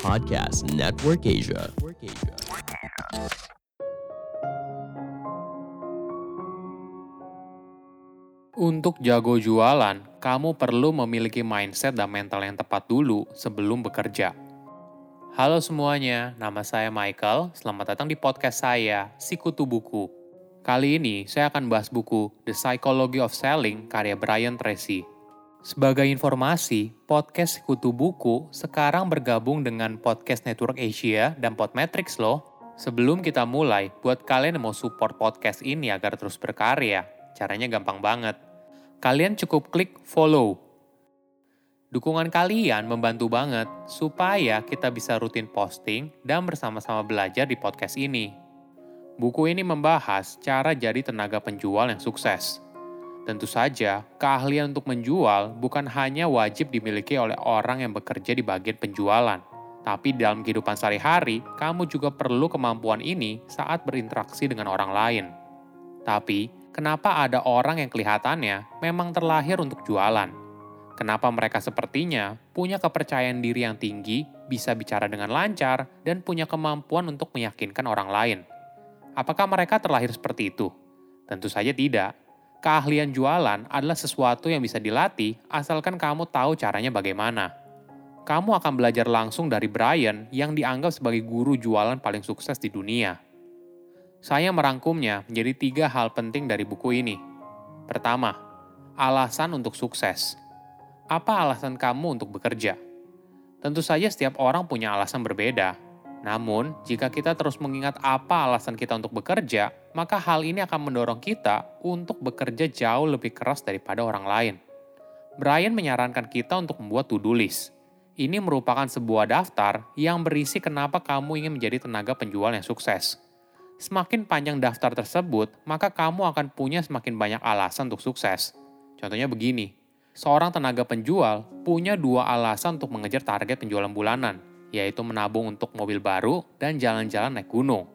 Podcast Network Asia. Untuk jago jualan, kamu perlu memiliki mindset dan mental yang tepat dulu sebelum bekerja. Halo semuanya, nama saya Michael. Selamat datang di podcast saya, Sikutu Buku. Kali ini saya akan bahas buku The Psychology of Selling karya Brian Tracy. Sebagai informasi, podcast Sikutu Buku sekarang bergabung dengan Podcast Network Asia dan Podmetrics loh. Sebelum kita mulai, buat kalian yang mau support podcast ini agar terus berkarya, caranya gampang banget. Kalian cukup klik follow. Dukungan kalian membantu banget supaya kita bisa rutin posting dan bersama-sama belajar di podcast ini. Buku ini membahas cara jadi tenaga penjual yang sukses. Tentu saja, keahlian untuk menjual bukan hanya wajib dimiliki oleh orang yang bekerja di bagian penjualan, tapi dalam kehidupan sehari-hari, kamu juga perlu kemampuan ini saat berinteraksi dengan orang lain. Tapi, kenapa ada orang yang kelihatannya memang terlahir untuk jualan? Kenapa mereka sepertinya punya kepercayaan diri yang tinggi, bisa bicara dengan lancar, dan punya kemampuan untuk meyakinkan orang lain? Apakah mereka terlahir seperti itu? Tentu saja tidak. Keahlian jualan adalah sesuatu yang bisa dilatih asalkan kamu tahu caranya bagaimana. Kamu akan belajar langsung dari Brian yang dianggap sebagai guru jualan paling sukses di dunia. Saya merangkumnya menjadi tiga hal penting dari buku ini. Pertama, alasan untuk sukses. Apa alasan kamu untuk bekerja? Tentu saja setiap orang punya alasan berbeda. Namun, jika kita terus mengingat apa alasan kita untuk bekerja, maka hal ini akan mendorong kita untuk bekerja jauh lebih keras daripada orang lain. Brian menyarankan kita untuk membuat to-do list. Ini merupakan sebuah daftar yang berisi kenapa kamu ingin menjadi tenaga penjual yang sukses. Semakin panjang daftar tersebut, maka kamu akan punya semakin banyak alasan untuk sukses. Contohnya begini, seorang tenaga penjual punya dua alasan untuk mengejar target penjualan bulanan, yaitu menabung untuk mobil baru dan jalan-jalan naik gunung.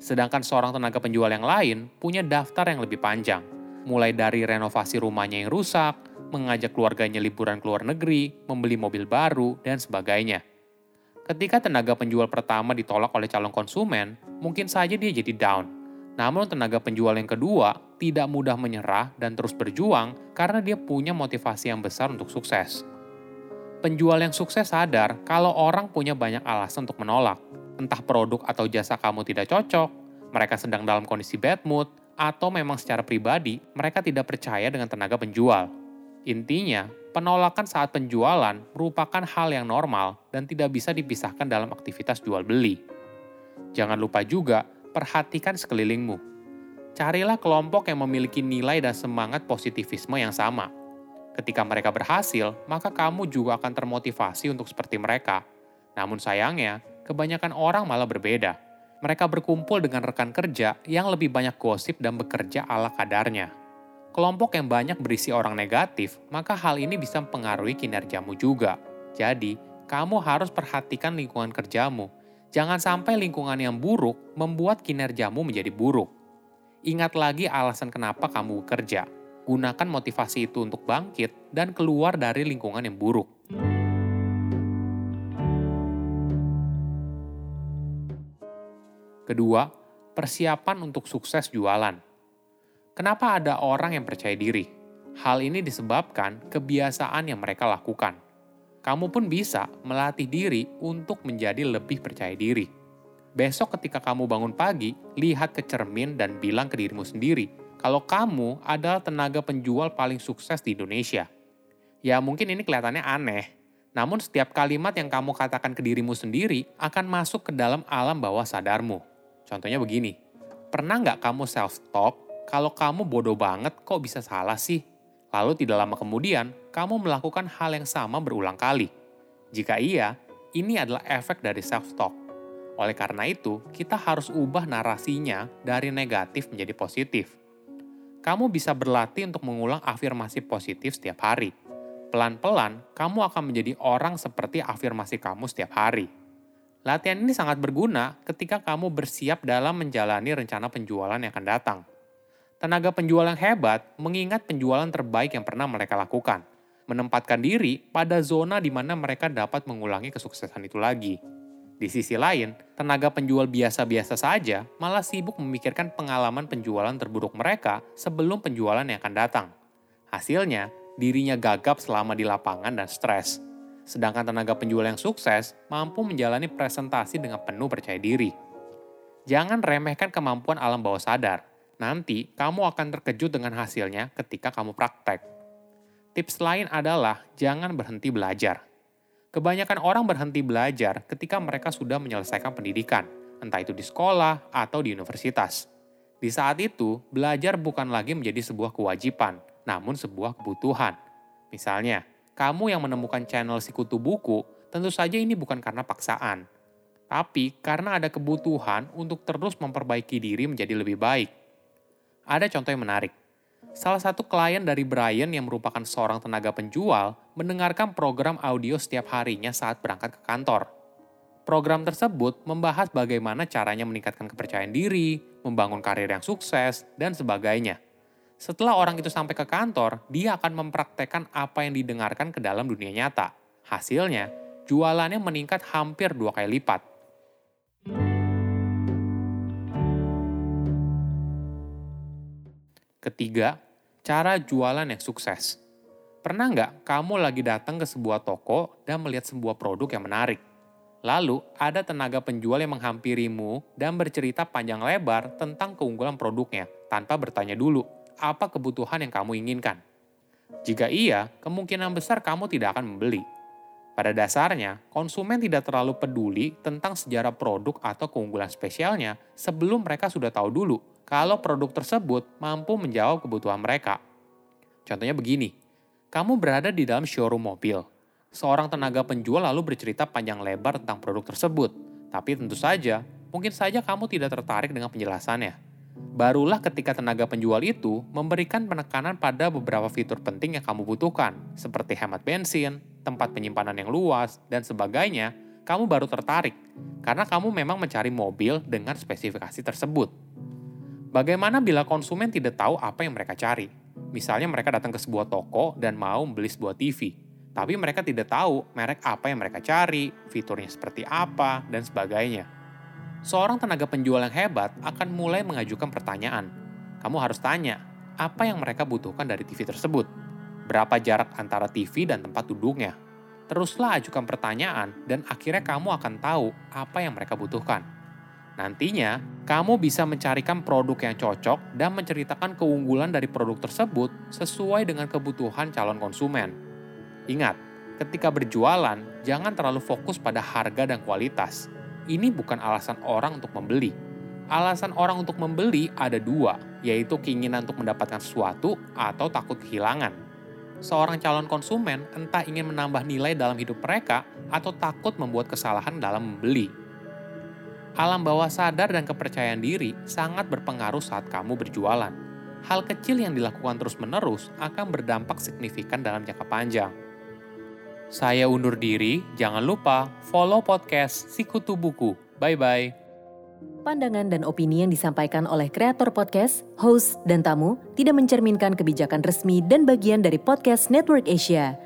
Sedangkan seorang tenaga penjual yang lain punya daftar yang lebih panjang, mulai dari renovasi rumahnya yang rusak, mengajak keluarganya liburan ke luar negeri, membeli mobil baru, dan sebagainya. Ketika tenaga penjual pertama ditolak oleh calon konsumen, mungkin saja dia jadi down. Namun tenaga penjual yang kedua tidak mudah menyerah dan terus berjuang karena dia punya motivasi yang besar untuk sukses. Penjual yang sukses sadar kalau orang punya banyak alasan untuk menolak. Entah produk atau jasa kamu tidak cocok, mereka sedang dalam kondisi bad mood, atau memang secara pribadi mereka tidak percaya dengan tenaga penjual. Intinya, penolakan saat penjualan merupakan hal yang normal dan tidak bisa dipisahkan dalam aktivitas jual beli. Jangan lupa juga perhatikan sekelilingmu. Carilah kelompok yang memiliki nilai dan semangat positivisme yang sama. Ketika mereka berhasil, maka kamu juga akan termotivasi untuk seperti mereka. Namun sayangnya, kebanyakan orang malah berbeda. Mereka berkumpul dengan rekan kerja yang lebih banyak gosip dan bekerja ala kadarnya. Kelompok yang banyak berisi orang negatif, maka hal ini bisa mempengaruhi kinerjamu juga. Jadi, kamu harus perhatikan lingkungan kerjamu Jangan sampai lingkungan yang buruk membuat kinerjamu menjadi buruk. Ingat lagi alasan kenapa kamu bekerja. Gunakan motivasi itu untuk bangkit dan keluar dari lingkungan yang buruk. Kedua, persiapan untuk sukses jualan. Kenapa ada orang yang percaya diri? Hal ini disebabkan kebiasaan yang mereka lakukan kamu pun bisa melatih diri untuk menjadi lebih percaya diri. Besok ketika kamu bangun pagi, lihat ke cermin dan bilang ke dirimu sendiri kalau kamu adalah tenaga penjual paling sukses di Indonesia. Ya mungkin ini kelihatannya aneh, namun setiap kalimat yang kamu katakan ke dirimu sendiri akan masuk ke dalam alam bawah sadarmu. Contohnya begini, pernah nggak kamu self-talk kalau kamu bodoh banget kok bisa salah sih? Lalu tidak lama kemudian, kamu melakukan hal yang sama berulang kali. Jika iya, ini adalah efek dari self-talk. Oleh karena itu, kita harus ubah narasinya dari negatif menjadi positif. Kamu bisa berlatih untuk mengulang afirmasi positif setiap hari. Pelan-pelan, kamu akan menjadi orang seperti afirmasi kamu setiap hari. Latihan ini sangat berguna ketika kamu bersiap dalam menjalani rencana penjualan yang akan datang. Tenaga penjual yang hebat mengingat penjualan terbaik yang pernah mereka lakukan. menempatkan diri pada zona di mana mereka dapat mengulangi kesuksesan itu lagi. Di sisi lain, tenaga penjual biasa-biasa saja malah sibuk memikirkan pengalaman penjualan terburuk mereka sebelum penjualan yang akan datang. Hasilnya, dirinya gagap selama di lapangan dan stres. Sedangkan tenaga penjual yang sukses mampu menjalani presentasi dengan penuh percaya diri. Jangan remehkan kemampuan alam bawah sadar. Nanti kamu akan terkejut dengan hasilnya ketika kamu praktek. Tips lain adalah jangan berhenti belajar Kebanyakan orang berhenti belajar ketika mereka sudah menyelesaikan pendidikan, entah itu di sekolah atau di universitas. Di saat itu, belajar bukan lagi menjadi sebuah kewajiban, namun sebuah kebutuhan. Misalnya, kamu yang menemukan channel Sikutu Buku, tentu saja ini bukan karena paksaan, tapi karena ada kebutuhan untuk terus memperbaiki diri menjadi lebih baik. Ada contoh yang menarik Salah satu klien dari Brian yang merupakan seorang tenaga penjual mendengarkan program audio setiap harinya saat berangkat ke kantor. Program tersebut membahas bagaimana caranya meningkatkan kepercayaan diri, membangun karir yang sukses, dan sebagainya. Setelah orang itu sampai ke kantor, dia akan mempraktekkan apa yang didengarkan ke dalam dunia nyata. Hasilnya, jualannya meningkat hampir dua kali lipat. Ketiga, Cara jualan yang sukses. Pernah nggak kamu lagi datang ke sebuah toko dan melihat sebuah produk yang menarik? Lalu ada tenaga penjual yang menghampirimu dan bercerita panjang lebar tentang keunggulan produknya tanpa bertanya dulu apa kebutuhan yang kamu inginkan. Jika iya, kemungkinan besar kamu tidak akan membeli. Pada dasarnya, konsumen tidak terlalu peduli tentang sejarah produk atau keunggulan spesialnya sebelum mereka sudah tahu dulu kalau produk tersebut mampu menjawab kebutuhan mereka. Contohnya begini, kamu berada di dalam showroom mobil. Seorang tenaga penjual lalu bercerita panjang lebar tentang produk tersebut, tapi tentu saja, mungkin saja kamu tidak tertarik dengan penjelasannya. Barulah ketika tenaga penjual itu memberikan penekanan pada beberapa fitur penting yang kamu butuhkan, seperti hemat bensin, tempat penyimpanan yang luas, dan sebagainya, kamu baru tertarik karena kamu memang mencari mobil dengan spesifikasi tersebut. Bagaimana bila konsumen tidak tahu apa yang mereka cari? Misalnya mereka datang ke sebuah toko dan mau membeli sebuah TV, tapi mereka tidak tahu merek apa yang mereka cari, fiturnya seperti apa, dan sebagainya. Seorang tenaga penjual yang hebat akan mulai mengajukan pertanyaan. Kamu harus tanya, apa yang mereka butuhkan dari TV tersebut? Berapa jarak antara TV dan tempat duduknya? Teruslah ajukan pertanyaan dan akhirnya kamu akan tahu apa yang mereka butuhkan. Nantinya, kamu bisa mencarikan produk yang cocok dan menceritakan keunggulan dari produk tersebut sesuai dengan kebutuhan calon konsumen. Ingat, ketika berjualan, jangan terlalu fokus pada harga dan kualitas. Ini bukan alasan orang untuk membeli. Alasan orang untuk membeli ada dua, yaitu keinginan untuk mendapatkan sesuatu atau takut kehilangan. Seorang calon konsumen entah ingin menambah nilai dalam hidup mereka atau takut membuat kesalahan dalam membeli alam bawah sadar dan kepercayaan diri sangat berpengaruh saat kamu berjualan. Hal kecil yang dilakukan terus-menerus akan berdampak signifikan dalam jangka panjang. Saya undur diri, jangan lupa follow podcast Sikutu Buku. Bye-bye. Pandangan dan opini yang disampaikan oleh kreator podcast, host, dan tamu tidak mencerminkan kebijakan resmi dan bagian dari podcast Network Asia.